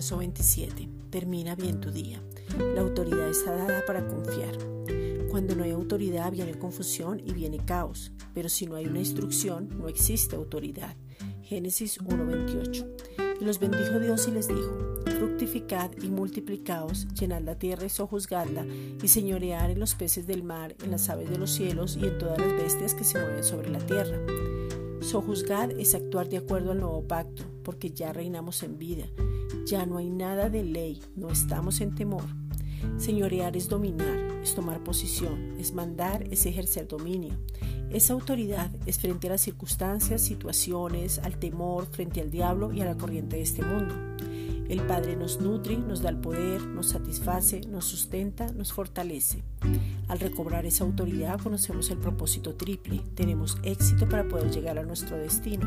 verso 27. Termina bien tu día. La autoridad está dada para confiar. Cuando no hay autoridad viene confusión y viene caos, pero si no hay una instrucción no existe autoridad. Génesis 1:28. Y los bendijo Dios y les dijo, fructificad y multiplicaos, llenad la tierra y sojuzgadla, y señorear en los peces del mar, en las aves de los cielos y en todas las bestias que se mueven sobre la tierra. Sojuzgad es actuar de acuerdo al nuevo pacto, porque ya reinamos en vida. Ya no hay nada de ley, no estamos en temor. Señorear es dominar, es tomar posición, es mandar, es ejercer dominio. Esa autoridad es frente a las circunstancias, situaciones, al temor, frente al diablo y a la corriente de este mundo. El Padre nos nutre, nos da el poder, nos satisface, nos sustenta, nos fortalece. Al recobrar esa autoridad conocemos el propósito triple, tenemos éxito para poder llegar a nuestro destino.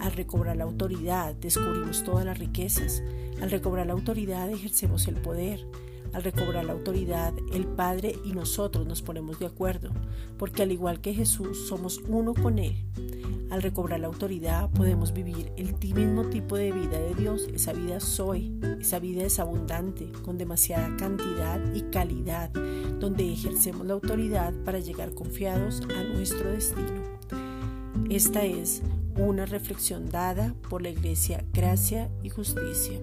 Al recobrar la autoridad descubrimos todas las riquezas. Al recobrar la autoridad ejercemos el poder. Al recobrar la autoridad, el Padre y nosotros nos ponemos de acuerdo, porque al igual que Jesús somos uno con Él. Al recobrar la autoridad podemos vivir el mismo tipo de vida de Dios. Esa vida soy, esa vida es abundante, con demasiada cantidad y calidad, donde ejercemos la autoridad para llegar confiados a nuestro destino. Esta es una reflexión dada por la Iglesia Gracia y Justicia.